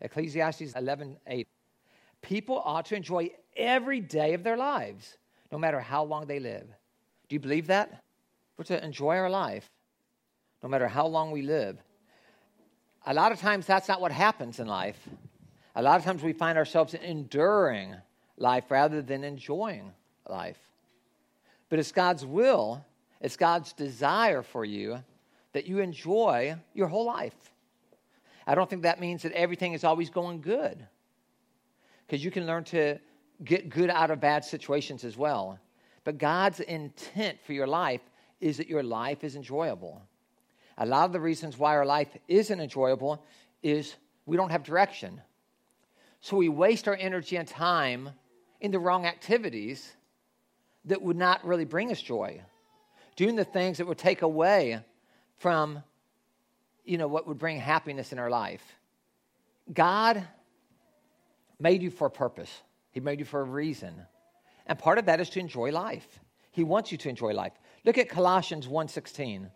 Ecclesiastes 11 8. People ought to enjoy every day of their lives, no matter how long they live. Do you believe that? We're to enjoy our life, no matter how long we live. A lot of times, that's not what happens in life. A lot of times, we find ourselves enduring life rather than enjoying life. But it's God's will, it's God's desire for you that you enjoy your whole life. I don't think that means that everything is always going good, because you can learn to get good out of bad situations as well. But God's intent for your life is that your life is enjoyable. A lot of the reasons why our life isn't enjoyable is we don't have direction. So we waste our energy and time in the wrong activities that would not really bring us joy. Doing the things that would take away from you know what would bring happiness in our life. God made you for a purpose. He made you for a reason. And part of that is to enjoy life. He wants you to enjoy life. Look at Colossians 1:16.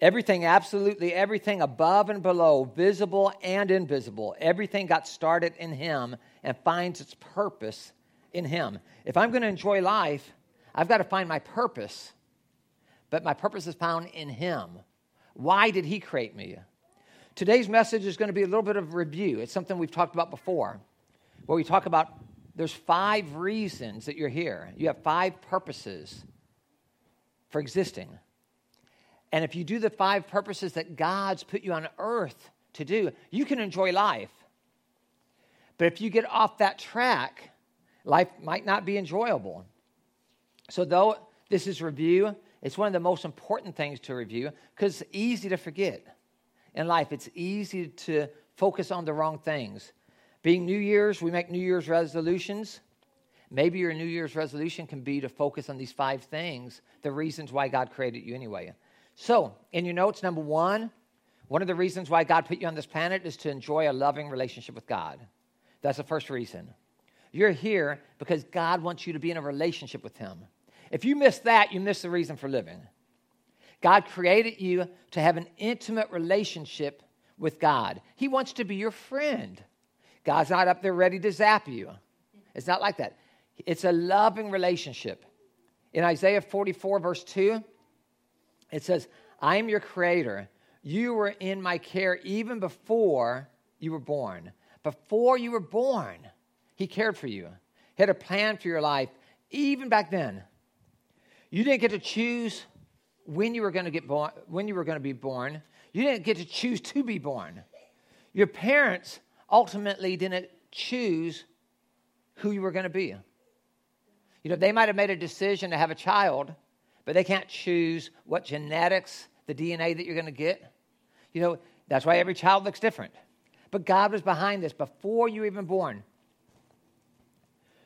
Everything, absolutely everything above and below, visible and invisible, everything got started in Him and finds its purpose in Him. If I'm going to enjoy life, I've got to find my purpose, but my purpose is found in Him. Why did He create me? Today's message is going to be a little bit of review. It's something we've talked about before, where we talk about there's five reasons that you're here. You have five purposes for existing. And if you do the five purposes that God's put you on earth to do, you can enjoy life. But if you get off that track, life might not be enjoyable. So, though this is review, it's one of the most important things to review because it's easy to forget. In life, it's easy to focus on the wrong things. Being New Year's, we make New Year's resolutions. Maybe your New Year's resolution can be to focus on these five things, the reasons why God created you anyway. So, in your notes, number one, one of the reasons why God put you on this planet is to enjoy a loving relationship with God. That's the first reason. You're here because God wants you to be in a relationship with Him. If you miss that, you miss the reason for living. God created you to have an intimate relationship with God. He wants to be your friend. God's not up there ready to zap you. It's not like that. It's a loving relationship. In Isaiah 44, verse 2, it says, I am your creator. You were in my care even before you were born. Before you were born, He cared for you. He had a plan for your life, even back then. You didn't get to choose when you were going to get born, when you were going to be born. You didn't get to choose to be born. Your parents ultimately didn't choose who you were going to be. You know, they might have made a decision to have a child, but they can't choose what genetics, the DNA that you're going to get. You know, that's why every child looks different. But God was behind this before you were even born.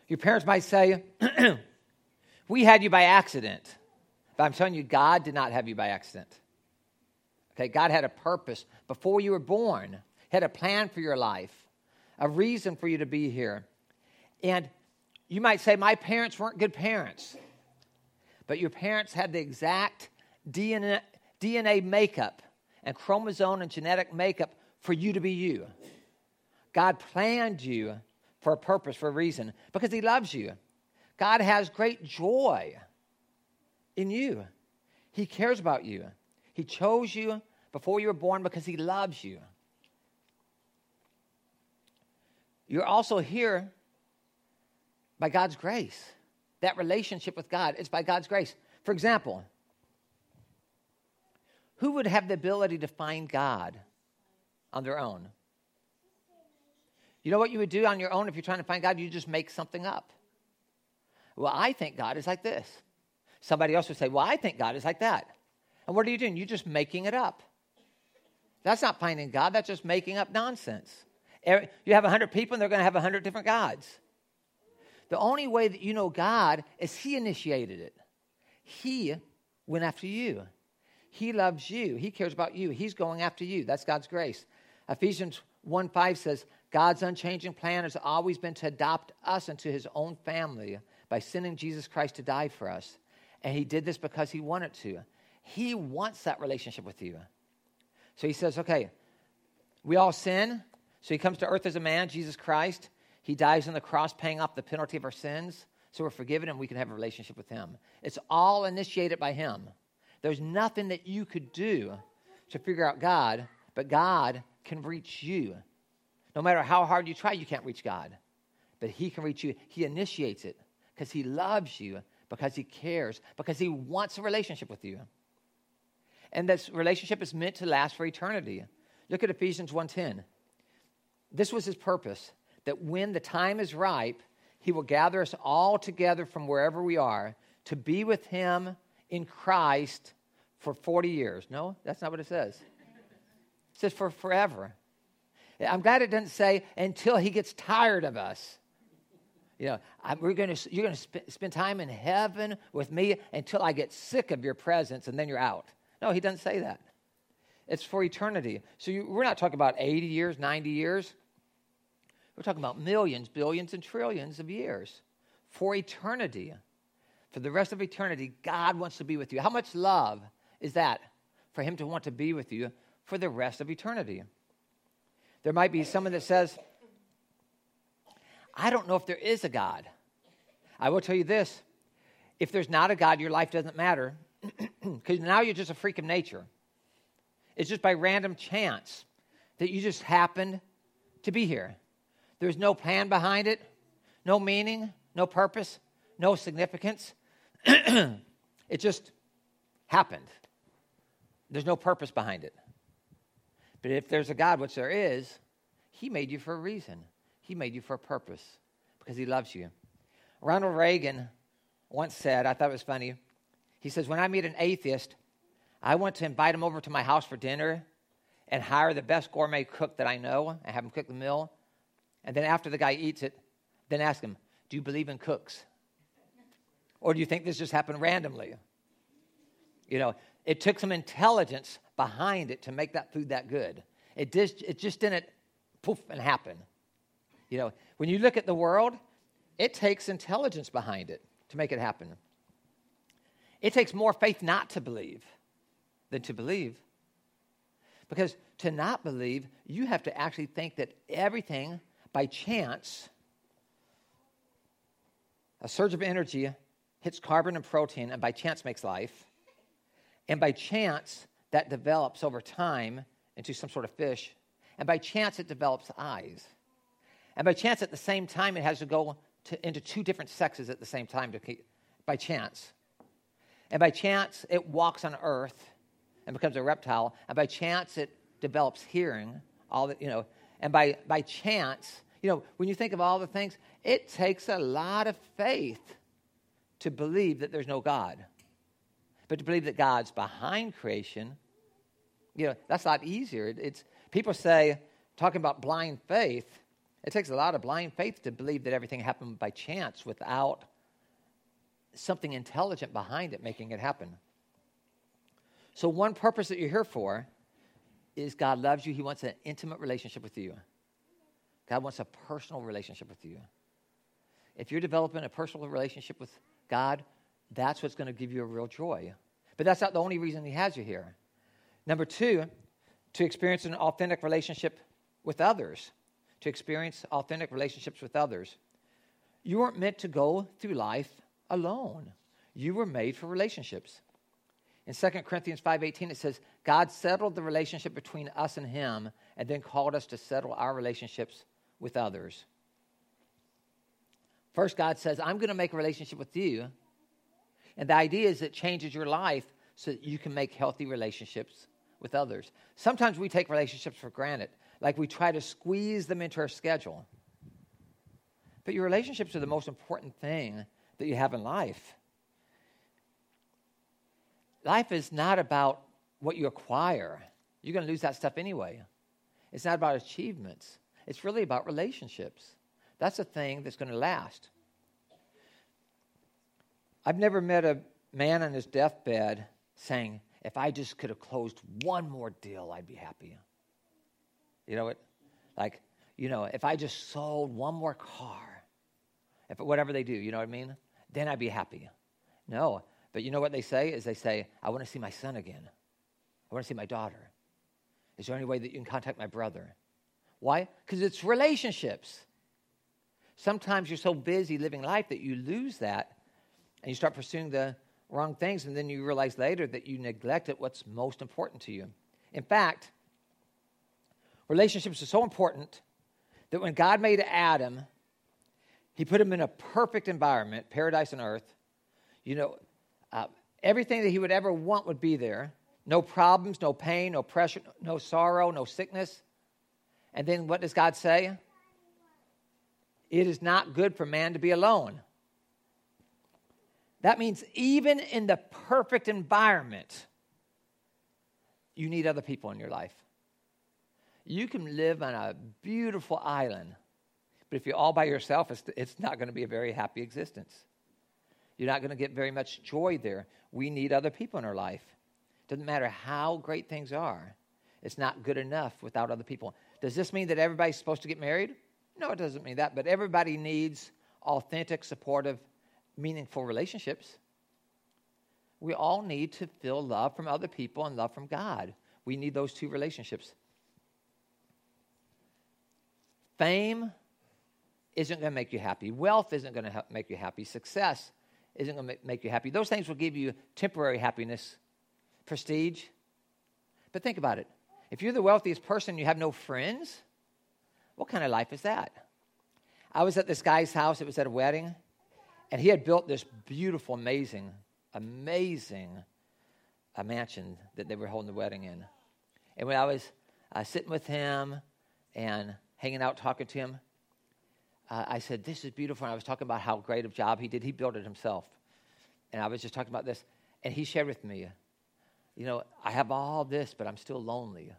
Your parents might say, We had you by accident. But I'm telling you, God did not have you by accident. Okay, God had a purpose before you were born, He had a plan for your life, a reason for you to be here. And you might say, My parents weren't good parents but your parents had the exact DNA, DNA makeup and chromosome and genetic makeup for you to be you. God planned you for a purpose, for a reason, because He loves you. God has great joy in you. He cares about you. He chose you before you were born because He loves you. You're also here by God's grace that relationship with God. It's by God's grace. For example, who would have the ability to find God on their own? You know what you would do on your own if you're trying to find God? You just make something up. Well, I think God is like this. Somebody else would say, Well, I think God is like that. And what are you doing? You're just making it up. That's not finding God, that's just making up nonsense. Er, you have 100 people, and they're going to have 100 different gods. The only way that you know God is He initiated it. He went after you. He loves you. He cares about you. He's going after you. That's God's grace. Ephesians 1 5 says, God's unchanging plan has always been to adopt us into his own family by sending Jesus Christ to die for us. And he did this because he wanted to. He wants that relationship with you. So he says, okay, we all sin. So he comes to earth as a man, Jesus Christ. He dies on the cross, paying off the penalty of our sins. So we're forgiven and we can have a relationship with him. It's all initiated by him. There's nothing that you could do to figure out God, but God can reach you. No matter how hard you try, you can't reach God. But he can reach you. He initiates it because he loves you, because he cares, because he wants a relationship with you. And this relationship is meant to last for eternity. Look at Ephesians 1:10. This was his purpose that when the time is ripe, he will gather us all together from wherever we are to be with him in Christ for 40 years. No, that's not what it says. It says for forever. I'm glad it doesn't say until he gets tired of us. You know, I, we're gonna, you're going to sp- spend time in heaven with me until I get sick of your presence and then you're out. No, he doesn't say that. It's for eternity. So you, we're not talking about 80 years, 90 years. We're talking about millions, billions, and trillions of years for eternity. For the rest of eternity, God wants to be with you. How much love is that for Him to want to be with you for the rest of eternity? There might be someone that says, I don't know if there is a God. I will tell you this if there's not a God, your life doesn't matter because now you're just a freak of nature. It's just by random chance that you just happened to be here. There's no plan behind it, no meaning, no purpose, no significance. it just happened. There's no purpose behind it. But if there's a God, which there is, He made you for a reason. He made you for a purpose because He loves you. Ronald Reagan once said, I thought it was funny. He says, When I meet an atheist, I want to invite him over to my house for dinner and hire the best gourmet cook that I know and have him cook the meal. And then after the guy eats it, then ask him, Do you believe in cooks? Or do you think this just happened randomly? You know, it took some intelligence behind it to make that food that good. It just, it just didn't poof and happen. You know, when you look at the world, it takes intelligence behind it to make it happen. It takes more faith not to believe than to believe. Because to not believe, you have to actually think that everything by chance, a surge of energy hits carbon and protein, and by chance makes life. And by chance, that develops over time into some sort of fish. And by chance, it develops eyes. And by chance, at the same time, it has to go to, into two different sexes at the same time to keep, by chance. And by chance, it walks on earth and becomes a reptile. And by chance, it develops hearing. All that, you know, and by, by chance, you know, when you think of all the things, it takes a lot of faith to believe that there's no God. But to believe that God's behind creation, you know, that's a lot easier. It, it's people say, talking about blind faith, it takes a lot of blind faith to believe that everything happened by chance without something intelligent behind it making it happen. So, one purpose that you're here for is God loves you. He wants an intimate relationship with you. God wants a personal relationship with you. If you're developing a personal relationship with God, that's what's going to give you a real joy. But that's not the only reason He has you here. Number two, to experience an authentic relationship with others. To experience authentic relationships with others. You weren't meant to go through life alone. You were made for relationships. In 2 Corinthians 5:18 it says God settled the relationship between us and him and then called us to settle our relationships with others. First God says, "I'm going to make a relationship with you." And the idea is it changes your life so that you can make healthy relationships with others. Sometimes we take relationships for granted, like we try to squeeze them into our schedule. But your relationships are the most important thing that you have in life. Life is not about what you acquire. You're going to lose that stuff anyway. It's not about achievements. It's really about relationships. That's a thing that's going to last. I've never met a man on his deathbed saying, if I just could have closed one more deal, I'd be happy. You know what? Like, you know, if I just sold one more car, if whatever they do, you know what I mean? then I'd be happy. No. But you know what they say? Is they say, I want to see my son again. I want to see my daughter. Is there any way that you can contact my brother? Why? Because it's relationships. Sometimes you're so busy living life that you lose that and you start pursuing the wrong things, and then you realize later that you neglected what's most important to you. In fact, relationships are so important that when God made Adam, he put him in a perfect environment, paradise and earth. You know, uh, everything that he would ever want would be there. No problems, no pain, no pressure, no sorrow, no sickness. And then what does God say? It is not good for man to be alone. That means even in the perfect environment, you need other people in your life. You can live on a beautiful island, but if you're all by yourself, it's, it's not going to be a very happy existence. You're not going to get very much joy there. We need other people in our life. Doesn't matter how great things are, it's not good enough without other people. Does this mean that everybody's supposed to get married? No, it doesn't mean that, but everybody needs authentic, supportive, meaningful relationships. We all need to feel love from other people and love from God. We need those two relationships. Fame isn't going to make you happy. Wealth isn't going to make you happy. Success isn't going to make you happy. Those things will give you temporary happiness, prestige. But think about it. If you're the wealthiest person, you have no friends, what kind of life is that? I was at this guy's house, it was at a wedding, and he had built this beautiful, amazing, amazing a mansion that they were holding the wedding in. And when I was uh, sitting with him and hanging out, talking to him, uh, I said, This is beautiful. And I was talking about how great a job he did. He built it himself. And I was just talking about this. And he shared with me, You know, I have all this, but I'm still lonely.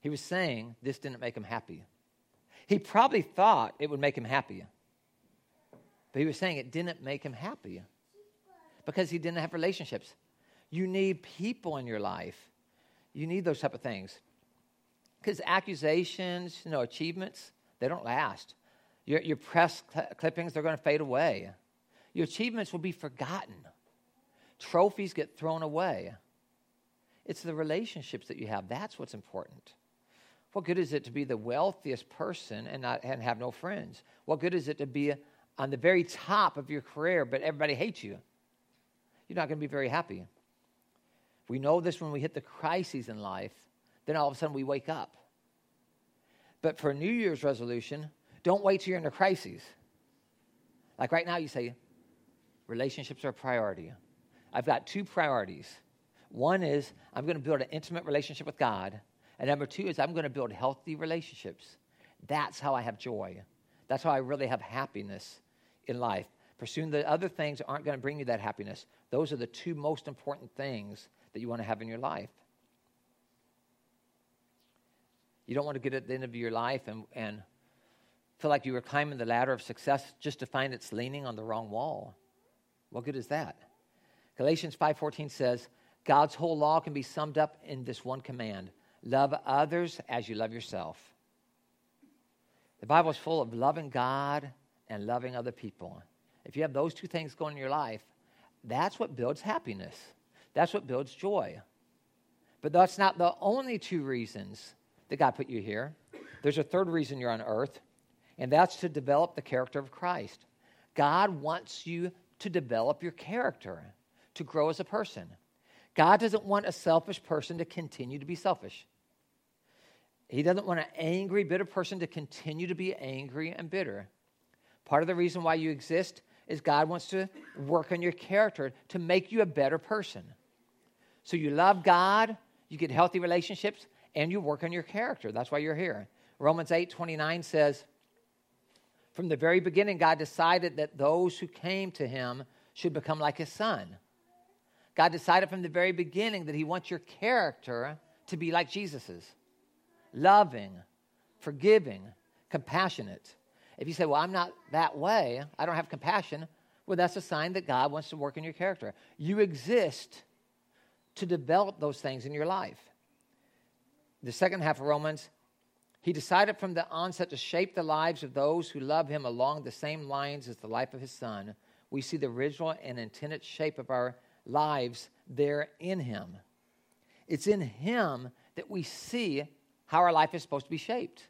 He was saying this didn't make him happy. He probably thought it would make him happy. But he was saying it didn't make him happy because he didn't have relationships. You need people in your life. You need those type of things. Because accusations, you know, achievements, they don't last. Your, your press cl- clippings, they're going to fade away. Your achievements will be forgotten. Trophies get thrown away. It's the relationships that you have. That's what's important. What good is it to be the wealthiest person and, not, and have no friends? What good is it to be on the very top of your career, but everybody hates you? You're not going to be very happy. We know this when we hit the crises in life, then all of a sudden we wake up. But for a New Year's resolution, don't wait till you're in a crisis. Like right now, you say, relationships are a priority. I've got two priorities. One is I'm going to build an intimate relationship with God and number two is I'm going to build healthy relationships. That's how I have joy. That's how I really have happiness in life. Pursuing the other things aren't going to bring you that happiness. Those are the two most important things that you want to have in your life. You don't want to get at the end of your life and, and feel like you were climbing the ladder of success just to find it's leaning on the wrong wall. What good is that? Galatians 5:14 says, God's whole law can be summed up in this one command Love others as you love yourself. The Bible is full of loving God and loving other people. If you have those two things going in your life, that's what builds happiness. That's what builds joy. But that's not the only two reasons that God put you here. There's a third reason you're on earth, and that's to develop the character of Christ. God wants you to develop your character, to grow as a person. God doesn't want a selfish person to continue to be selfish. He doesn't want an angry, bitter person to continue to be angry and bitter. Part of the reason why you exist is God wants to work on your character to make you a better person. So you love God, you get healthy relationships, and you work on your character. That's why you're here. Romans 8 29 says, From the very beginning, God decided that those who came to him should become like his son. God decided from the very beginning that he wants your character to be like Jesus's loving, forgiving, compassionate. If you say, Well, I'm not that way, I don't have compassion, well, that's a sign that God wants to work in your character. You exist to develop those things in your life. The second half of Romans, he decided from the onset to shape the lives of those who love him along the same lines as the life of his son. We see the original and intended shape of our lives there in him. It's in him that we see how our life is supposed to be shaped.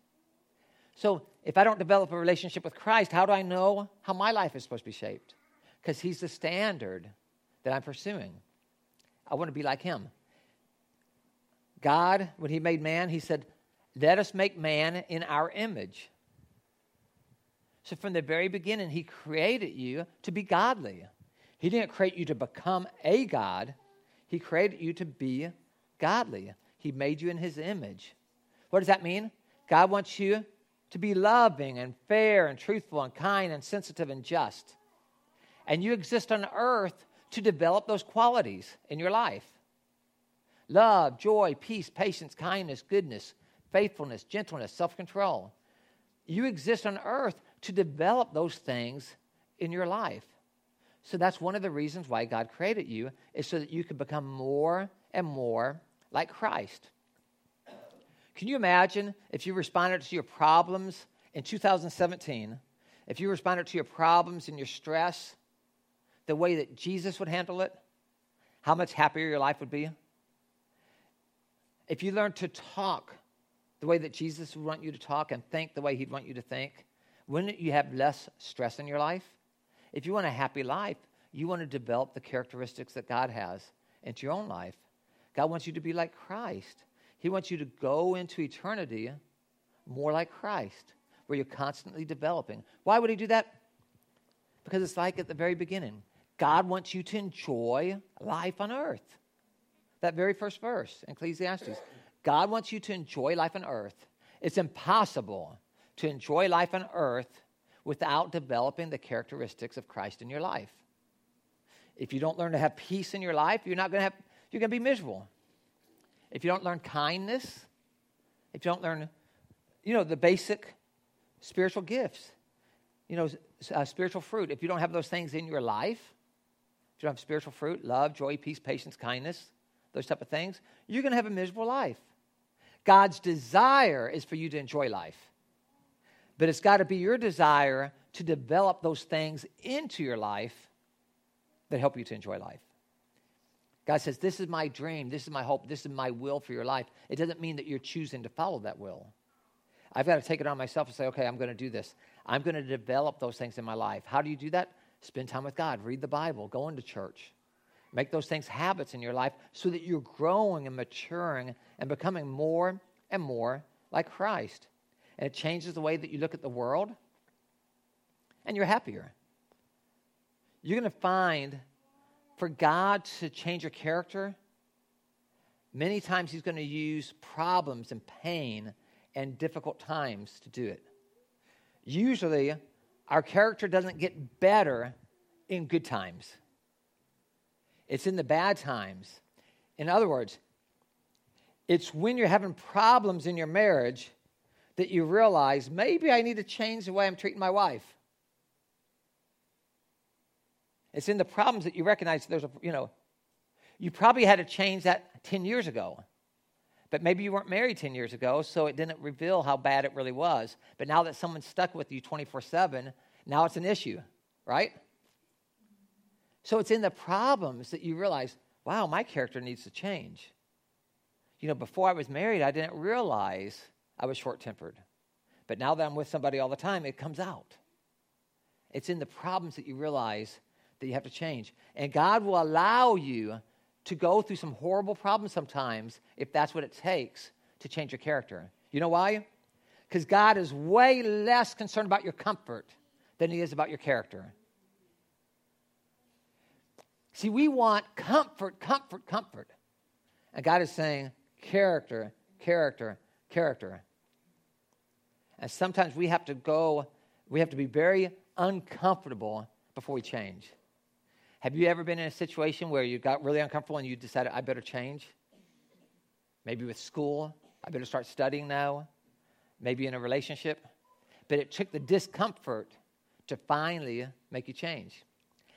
So if I don't develop a relationship with Christ, how do I know how my life is supposed to be shaped? Because He's the standard that I'm pursuing. I want to be like Him. God, when He made man, He said, Let us make man in our image. So from the very beginning, He created you to be godly. He didn't create you to become a God, He created you to be godly. He made you in His image. What does that mean? God wants you to be loving and fair and truthful and kind and sensitive and just. And you exist on earth to develop those qualities in your life love, joy, peace, patience, kindness, goodness, faithfulness, gentleness, self control. You exist on earth to develop those things in your life. So that's one of the reasons why God created you, is so that you can become more and more like Christ. Can you imagine if you responded to your problems in 2017, if you responded to your problems and your stress the way that Jesus would handle it, how much happier your life would be? If you learn to talk the way that Jesus would want you to talk and think the way he'd want you to think, wouldn't you have less stress in your life? If you want a happy life, you want to develop the characteristics that God has into your own life. God wants you to be like Christ. He wants you to go into eternity more like Christ, where you're constantly developing. Why would He do that? Because it's like at the very beginning God wants you to enjoy life on earth. That very first verse, Ecclesiastes. God wants you to enjoy life on earth. It's impossible to enjoy life on earth without developing the characteristics of Christ in your life. If you don't learn to have peace in your life, you're not going to have you're going to be miserable. If you don't learn kindness, if you don't learn you know the basic spiritual gifts, you know uh, spiritual fruit, if you don't have those things in your life, if you don't have spiritual fruit, love, joy, peace, patience, kindness, those type of things, you're going to have a miserable life. God's desire is for you to enjoy life. But it's got to be your desire to develop those things into your life that help you to enjoy life. God says, This is my dream, this is my hope, this is my will for your life. It doesn't mean that you're choosing to follow that will. I've got to take it on myself and say, Okay, I'm going to do this. I'm going to develop those things in my life. How do you do that? Spend time with God, read the Bible, go into church. Make those things habits in your life so that you're growing and maturing and becoming more and more like Christ. And it changes the way that you look at the world, and you're happier. You're going to find for God to change your character, many times He's going to use problems and pain and difficult times to do it. Usually, our character doesn't get better in good times. It's in the bad times. In other words, it's when you're having problems in your marriage that you realize maybe I need to change the way I'm treating my wife. It's in the problems that you recognize there's a, you know, you probably had to change that 10 years ago. But maybe you weren't married 10 years ago, so it didn't reveal how bad it really was. But now that someone's stuck with you 24 7, now it's an issue, right? So it's in the problems that you realize, wow, my character needs to change. You know, before I was married, I didn't realize I was short tempered. But now that I'm with somebody all the time, it comes out. It's in the problems that you realize that you have to change. And God will allow you to go through some horrible problems sometimes if that's what it takes to change your character. You know why? Because God is way less concerned about your comfort than He is about your character. See, we want comfort, comfort, comfort. And God is saying, character, character, character. And sometimes we have to go, we have to be very uncomfortable before we change. Have you ever been in a situation where you got really uncomfortable and you decided, I better change? Maybe with school, I better start studying now. Maybe in a relationship. But it took the discomfort to finally make you change.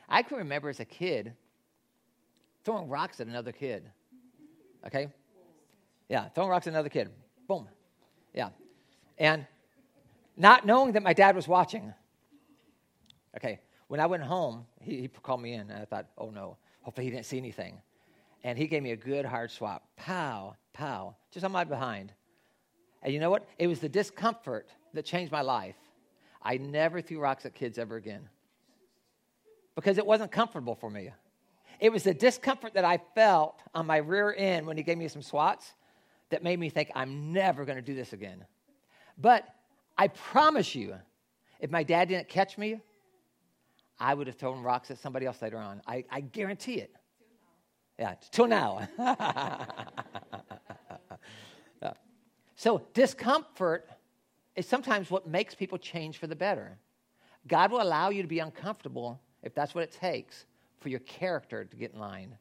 I can remember as a kid throwing rocks at another kid. Okay? Yeah, throwing rocks at another kid. Boom. Yeah. And not knowing that my dad was watching. Okay, when I went home, he, he called me in, and I thought, oh no, hopefully he didn't see anything. And he gave me a good hard swap. Pow, pow, just on my behind. And you know what? It was the discomfort that changed my life. I never threw rocks at kids ever again because it wasn't comfortable for me. It was the discomfort that I felt on my rear end when he gave me some swats that made me think, I'm never going to do this again. But I promise you, if my dad didn't catch me, I would have thrown rocks at somebody else later on. I, I guarantee it. Yeah, till now. so, discomfort is sometimes what makes people change for the better. God will allow you to be uncomfortable if that's what it takes for your character to get in line.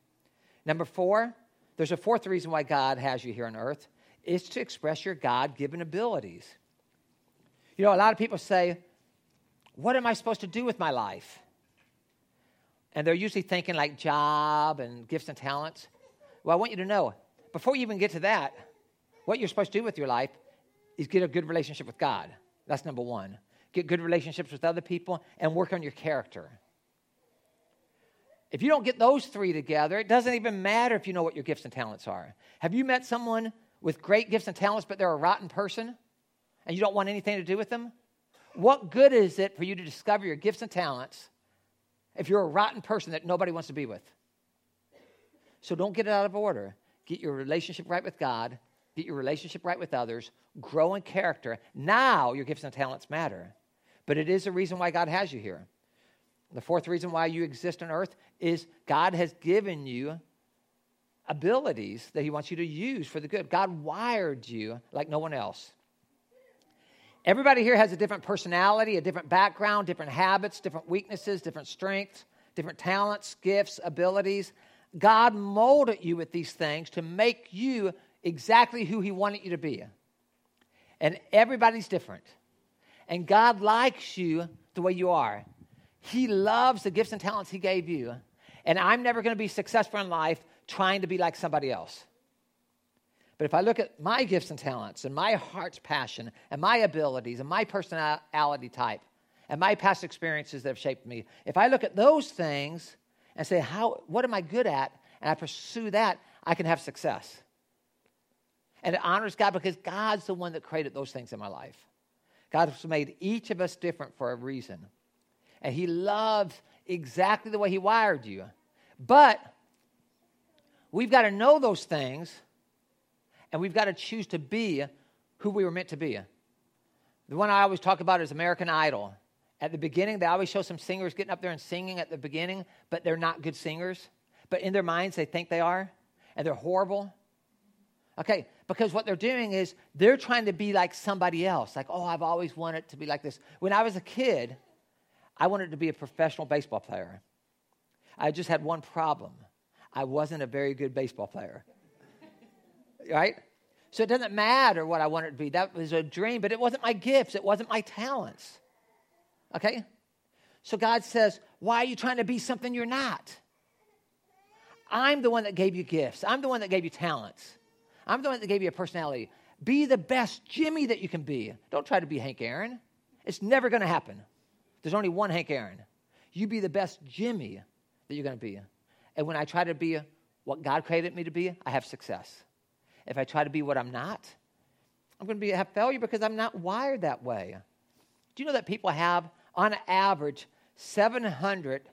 Number four, there's a fourth reason why God has you here on earth is to express your God given abilities. You know, a lot of people say, What am I supposed to do with my life? And they're usually thinking like job and gifts and talents. Well, I want you to know before you even get to that, what you're supposed to do with your life is get a good relationship with God. That's number one. Get good relationships with other people and work on your character. If you don't get those three together, it doesn't even matter if you know what your gifts and talents are. Have you met someone with great gifts and talents, but they're a rotten person and you don't want anything to do with them? What good is it for you to discover your gifts and talents if you're a rotten person that nobody wants to be with? So don't get it out of order. Get your relationship right with God, get your relationship right with others, grow in character. Now your gifts and talents matter. But it is a reason why God has you here. The fourth reason why you exist on earth is God has given you abilities that He wants you to use for the good. God wired you like no one else. Everybody here has a different personality, a different background, different habits, different weaknesses, different strengths, different talents, gifts, abilities. God molded you with these things to make you exactly who He wanted you to be. And everybody's different. And God likes you the way you are. He loves the gifts and talents He gave you. And I'm never going to be successful in life trying to be like somebody else. But if I look at my gifts and talents and my heart's passion and my abilities and my personality type and my past experiences that have shaped me, if I look at those things and say, How, what am I good at? And I pursue that, I can have success. And it honors God because God's the one that created those things in my life. God has made each of us different for a reason and He loves exactly the way He wired you. But we've got to know those things, and we've got to choose to be who we were meant to be. The one I always talk about is American Idol. At the beginning, they always show some singers getting up there and singing at the beginning, but they're not good singers. But in their minds, they think they are, and they're horrible. Okay, because what they're doing is they're trying to be like somebody else. Like, oh, I've always wanted to be like this. When I was a kid, I wanted to be a professional baseball player. I just had one problem I wasn't a very good baseball player. right? So it doesn't matter what I wanted to be. That was a dream, but it wasn't my gifts, it wasn't my talents. Okay? So God says, Why are you trying to be something you're not? I'm the one that gave you gifts. I'm the one that gave you talents. I'm the one that gave you a personality. Be the best Jimmy that you can be. Don't try to be Hank Aaron. It's never going to happen. There's only one Hank Aaron. You be the best Jimmy that you're going to be. And when I try to be what God created me to be, I have success. If I try to be what I'm not, I'm going to be, have failure because I'm not wired that way. Do you know that people have, on average, 700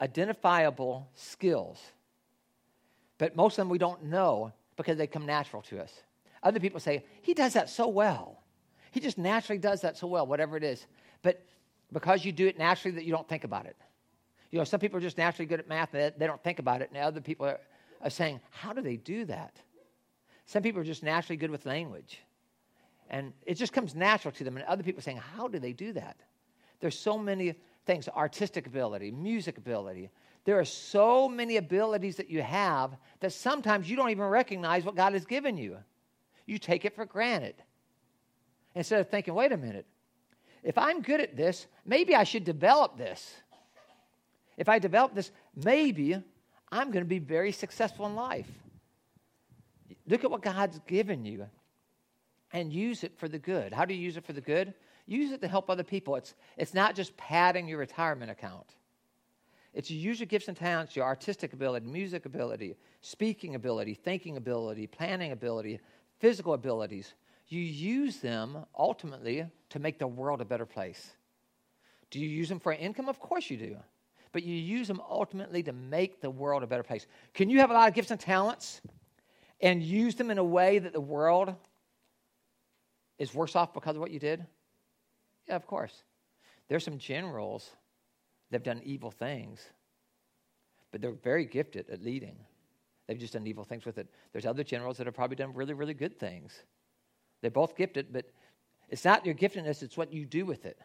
identifiable skills? But most of them we don't know because they come natural to us. Other people say, he does that so well. He just naturally does that so well, whatever it is. But because you do it naturally, that you don't think about it. You know, some people are just naturally good at math, and they don't think about it, and other people are, are saying, How do they do that? Some people are just naturally good with language. And it just comes natural to them. And other people are saying, How do they do that? There's so many things artistic ability, music ability. There are so many abilities that you have that sometimes you don't even recognize what God has given you. You take it for granted. Instead of thinking, wait a minute, if I'm good at this, maybe I should develop this. If I develop this, maybe I'm going to be very successful in life. Look at what God's given you and use it for the good. How do you use it for the good? Use it to help other people. It's, it's not just padding your retirement account. It's use your gifts and talents, your artistic ability, music ability, speaking ability, thinking ability, planning ability, physical abilities. You use them ultimately to make the world a better place. Do you use them for income? Of course you do. But you use them ultimately to make the world a better place. Can you have a lot of gifts and talents and use them in a way that the world is worse off because of what you did? Yeah, of course. There's some generals that have done evil things, but they're very gifted at leading. They've just done evil things with it. There's other generals that have probably done really, really good things. They're both gifted, but it's not your giftedness, it's what you do with it.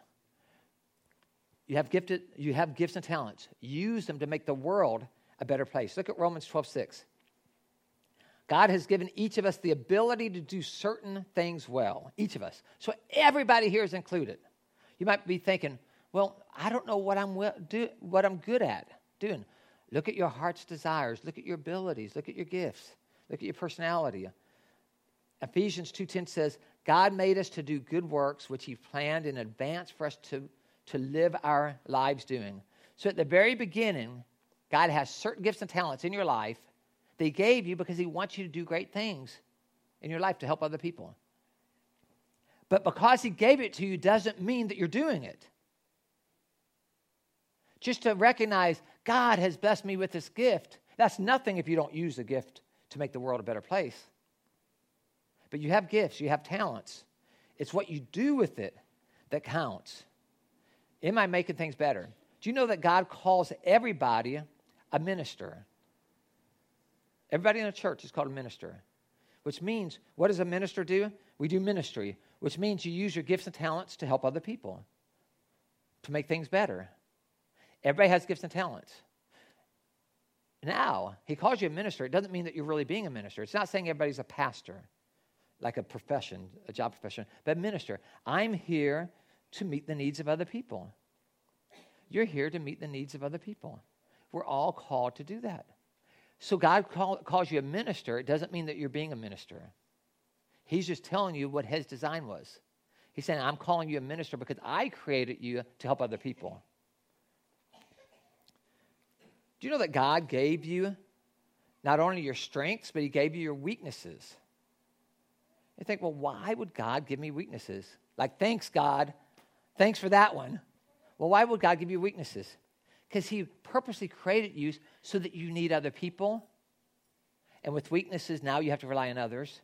You have gifted, you have gifts and talents. Use them to make the world a better place. Look at Romans 12, 6. God has given each of us the ability to do certain things well, each of us. So everybody here is included. You might be thinking, well, I don't know what I'm, well, do, what I'm good at doing. Look at your heart's desires. Look at your abilities. Look at your gifts. Look at your personality. Ephesians 2.10 says, God made us to do good works, which he planned in advance for us to, to live our lives doing. So at the very beginning, God has certain gifts and talents in your life that he gave you because he wants you to do great things in your life to help other people. But because he gave it to you doesn't mean that you're doing it. Just to recognize God has blessed me with this gift, that's nothing if you don't use the gift to make the world a better place. But you have gifts, you have talents. It's what you do with it that counts. Am I making things better? Do you know that God calls everybody a minister? Everybody in a church is called a minister, which means what does a minister do? We do ministry, which means you use your gifts and talents to help other people, to make things better. Everybody has gifts and talents. Now, he calls you a minister. It doesn't mean that you're really being a minister. It's not saying everybody's a pastor, like a profession, a job profession, but minister. I'm here to meet the needs of other people. You're here to meet the needs of other people. We're all called to do that. So God call, calls you a minister. It doesn't mean that you're being a minister. He's just telling you what his design was. He's saying, I'm calling you a minister because I created you to help other people. Do you know that God gave you not only your strengths, but He gave you your weaknesses? Think, well, why would God give me weaknesses? Like, thanks, God. Thanks for that one. Well, why would God give you weaknesses? Because He purposely created you so that you need other people. And with weaknesses, now you have to rely on others.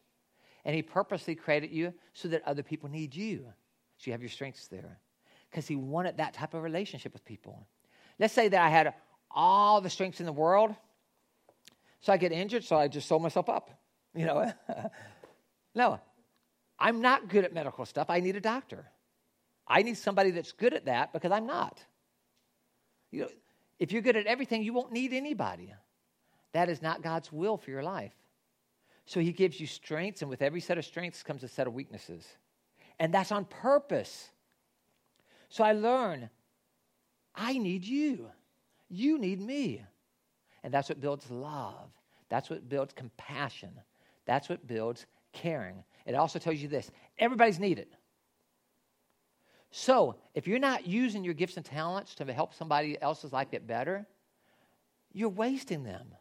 And He purposely created you so that other people need you. So you have your strengths there. Because He wanted that type of relationship with people. Let's say that I had all the strengths in the world. So I get injured, so I just sew myself up. You know? no, I'm not good at medical stuff. I need a doctor. I need somebody that's good at that because I'm not. You know, if you're good at everything, you won't need anybody. That is not God's will for your life. So he gives you strengths, and with every set of strengths comes a set of weaknesses. And that's on purpose. So I learn I need you. You need me. And that's what builds love. That's what builds compassion. That's what builds caring. It also tells you this everybody's needed. So, if you're not using your gifts and talents to help somebody else's life get better, you're wasting them.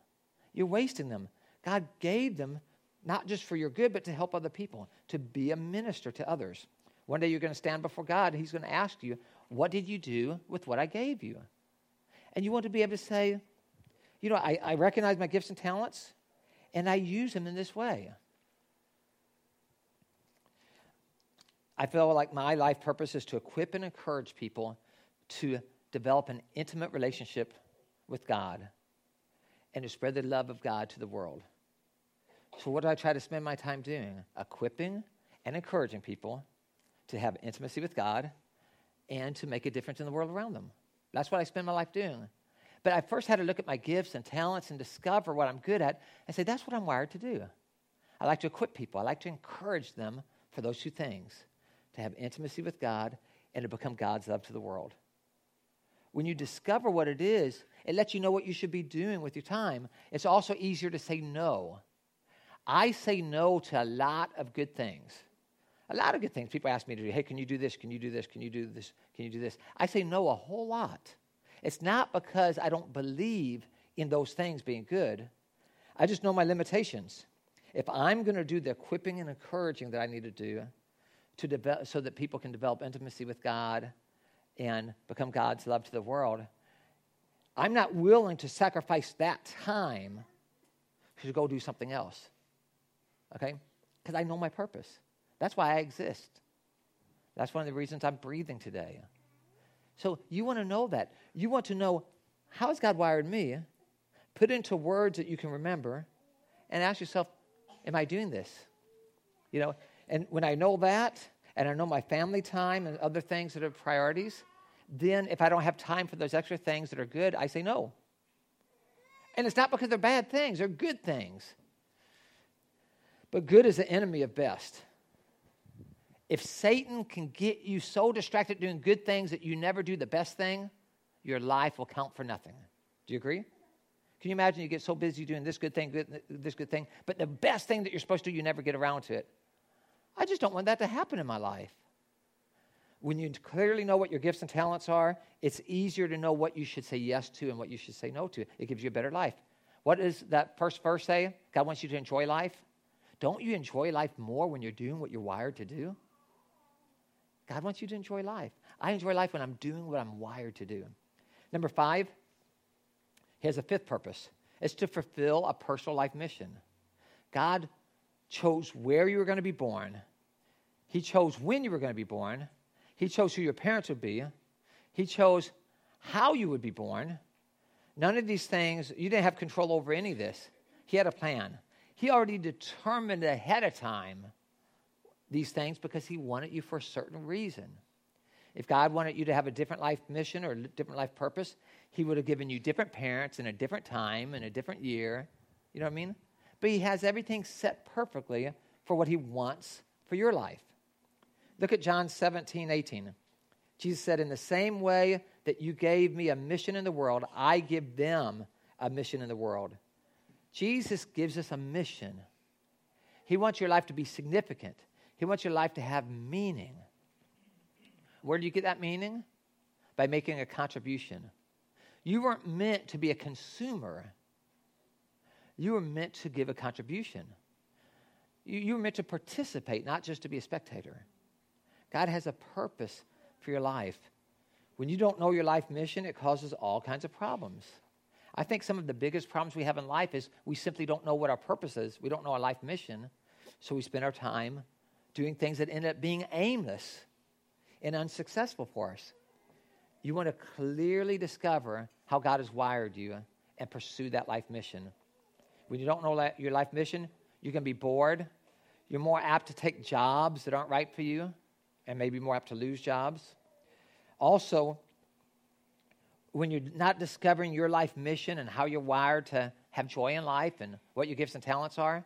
You're wasting them. God gave them not just for your good, but to help other people, to be a minister to others. One day you're going to stand before God, and He's going to ask you, What did you do with what I gave you? And you want to be able to say, You know, I, I recognize my gifts and talents, and I use them in this way. I feel like my life purpose is to equip and encourage people to develop an intimate relationship with God and to spread the love of God to the world. So, what do I try to spend my time doing? Equipping and encouraging people to have intimacy with God and to make a difference in the world around them. That's what I spend my life doing. But I first had to look at my gifts and talents and discover what I'm good at and say, that's what I'm wired to do. I like to equip people, I like to encourage them for those two things to have intimacy with God and to become God's love to the world. When you discover what it is, it lets you know what you should be doing with your time. It's also easier to say no. I say no to a lot of good things. A lot of good things. People ask me to do, hey, can you do this? Can you do this? Can you do this? Can you do this? I say no a whole lot. It's not because I don't believe in those things being good. I just know my limitations. if I'm going to do the equipping and encouraging that I need to do to develop, so that people can develop intimacy with God and become God's love to the world, I'm not willing to sacrifice that time to go do something else. Okay? Because I know my purpose. That's why I exist. That's one of the reasons I'm breathing today. So you want to know that. You want to know how has God wired me? Put into words that you can remember and ask yourself, am I doing this? You know, and when I know that, and I know my family time and other things that are priorities, then if I don't have time for those extra things that are good, I say no. And it's not because they're bad things, they're good things. But good is the enemy of best. If Satan can get you so distracted doing good things that you never do the best thing, your life will count for nothing. Do you agree? Can you imagine you get so busy doing this good thing, good, this good thing, but the best thing that you're supposed to do, you never get around to it? I just don't want that to happen in my life. When you clearly know what your gifts and talents are, it's easier to know what you should say yes to and what you should say no to. It gives you a better life. What does that first verse say? God wants you to enjoy life. Don't you enjoy life more when you're doing what you're wired to do? God wants you to enjoy life. I enjoy life when I'm doing what I'm wired to do. Number five, he has a fifth purpose. It's to fulfill a personal life mission. God chose where you were going to be born. He chose when you were going to be born. He chose who your parents would be. He chose how you would be born. None of these things, you didn't have control over any of this. He had a plan. He already determined ahead of time these things because he wanted you for a certain reason. If God wanted you to have a different life mission or a different life purpose, he would have given you different parents in a different time in a different year. You know what I mean? But he has everything set perfectly for what he wants for your life. Look at John 17, 18. Jesus said, In the same way that you gave me a mission in the world, I give them a mission in the world. Jesus gives us a mission. He wants your life to be significant, He wants your life to have meaning. Where do you get that meaning? By making a contribution. You weren't meant to be a consumer, you were meant to give a contribution. You, you were meant to participate, not just to be a spectator. God has a purpose for your life. When you don't know your life mission, it causes all kinds of problems. I think some of the biggest problems we have in life is we simply don't know what our purpose is. We don't know our life mission. So we spend our time doing things that end up being aimless and unsuccessful for us. You want to clearly discover how God has wired you and pursue that life mission. When you don't know your life mission, you're going to be bored. You're more apt to take jobs that aren't right for you and maybe more apt to lose jobs. Also, when you're not discovering your life mission and how you're wired to have joy in life and what your gifts and talents are,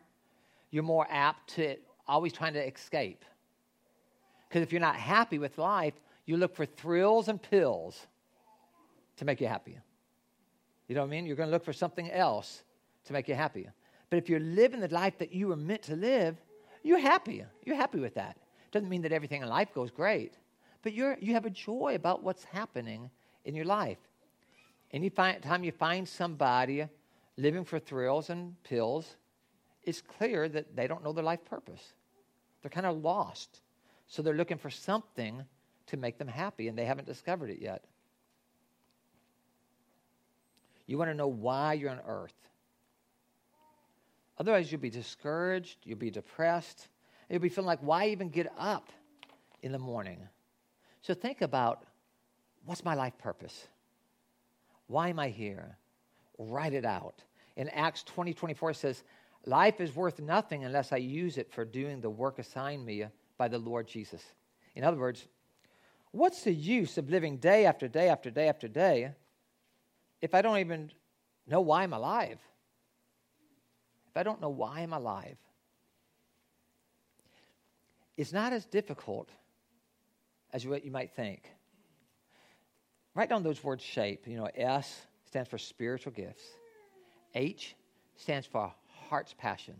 you're more apt to always trying to escape. Because if you're not happy with life, you look for thrills and pills to make you happy. You know what I mean? You're going to look for something else to make you happy. But if you're living the life that you were meant to live, you're happy. You're happy with that. Doesn't mean that everything in life goes great, but you're, you have a joy about what's happening in your life. Anytime you find somebody living for thrills and pills, it's clear that they don't know their life purpose. They're kind of lost. So they're looking for something to make them happy, and they haven't discovered it yet. You want to know why you're on earth. Otherwise, you'll be discouraged, you'll be depressed, you'll be feeling like, why even get up in the morning? So think about what's my life purpose? Why am I here? Write it out. In Acts 20 24 says, Life is worth nothing unless I use it for doing the work assigned me by the Lord Jesus. In other words, what's the use of living day after day after day after day if I don't even know why I'm alive? I don't know why I'm alive, it's not as difficult as what you might think. Write down those words shape. You know, S stands for spiritual gifts. H stands for heart's passion.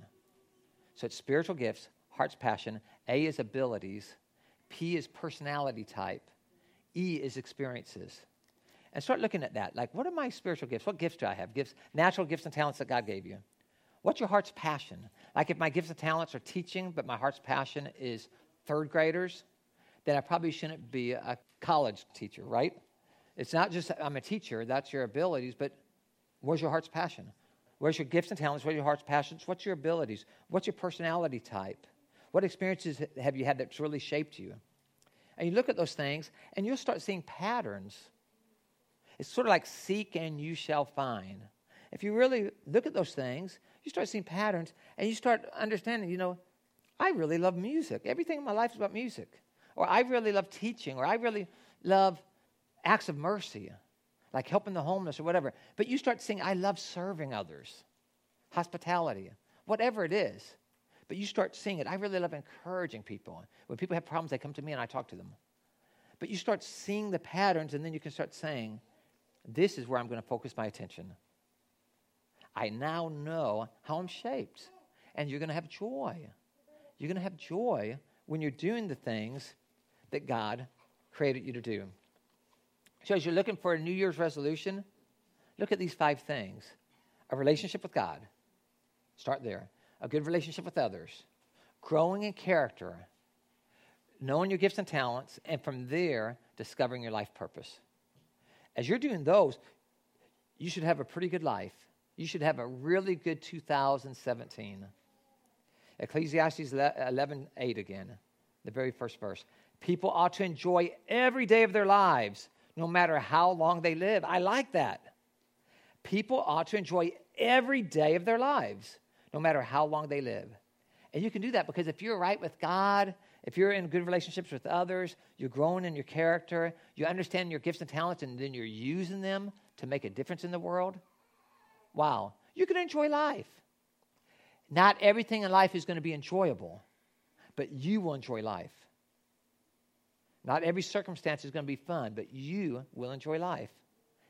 So it's spiritual gifts, heart's passion. A is abilities. P is personality type. E is experiences. And start looking at that. Like, what are my spiritual gifts? What gifts do I have? Gifts, natural gifts and talents that God gave you. What's your heart's passion? Like if my gifts and talents are teaching, but my heart's passion is third graders, then I probably shouldn't be a college teacher, right? It's not just I'm a teacher, that's your abilities, but where's your heart's passion? Where's your gifts and talents? Where's your heart's passions? What's your abilities? What's your personality type? What experiences have you had that's really shaped you? And you look at those things and you'll start seeing patterns. It's sort of like seek and you shall find. If you really look at those things, you start seeing patterns and you start understanding, you know, I really love music. Everything in my life is about music. Or I really love teaching, or I really love acts of mercy, like helping the homeless or whatever. But you start seeing, I love serving others, hospitality, whatever it is. But you start seeing it. I really love encouraging people. When people have problems, they come to me and I talk to them. But you start seeing the patterns, and then you can start saying, This is where I'm going to focus my attention. I now know how I'm shaped. And you're going to have joy. You're going to have joy when you're doing the things that God created you to do. So, as you're looking for a New Year's resolution, look at these five things a relationship with God, start there, a good relationship with others, growing in character, knowing your gifts and talents, and from there, discovering your life purpose. As you're doing those, you should have a pretty good life. You should have a really good 2017. Ecclesiastes 11 8 again, the very first verse. People ought to enjoy every day of their lives, no matter how long they live. I like that. People ought to enjoy every day of their lives, no matter how long they live. And you can do that because if you're right with God, if you're in good relationships with others, you're growing in your character, you understand your gifts and talents, and then you're using them to make a difference in the world, wow, you can enjoy life. Not everything in life is going to be enjoyable, but you will enjoy life. Not every circumstance is going to be fun, but you will enjoy life.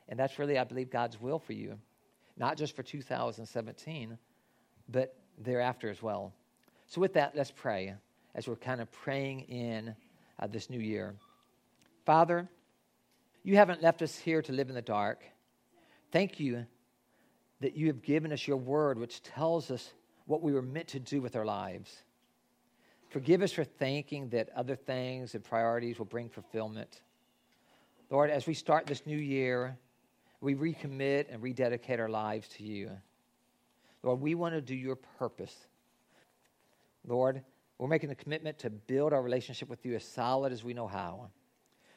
And that's really, I believe, God's will for you, not just for 2017, but thereafter as well. So, with that, let's pray as we're kind of praying in uh, this new year. Father, you haven't left us here to live in the dark. Thank you that you have given us your word, which tells us what we were meant to do with our lives. Forgive us for thinking that other things and priorities will bring fulfillment. Lord, as we start this new year, we recommit and rededicate our lives to you. Lord, we want to do your purpose. Lord, we're making a commitment to build our relationship with you as solid as we know how,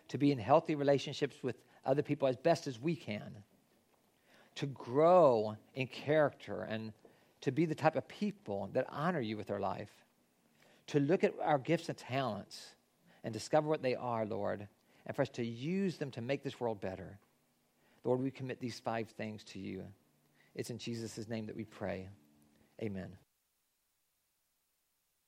to be in healthy relationships with other people as best as we can, to grow in character and to be the type of people that honor you with our life to look at our gifts and talents and discover what they are, Lord, and for us to use them to make this world better. Lord, we commit these five things to you. It's in Jesus' name that we pray. Amen.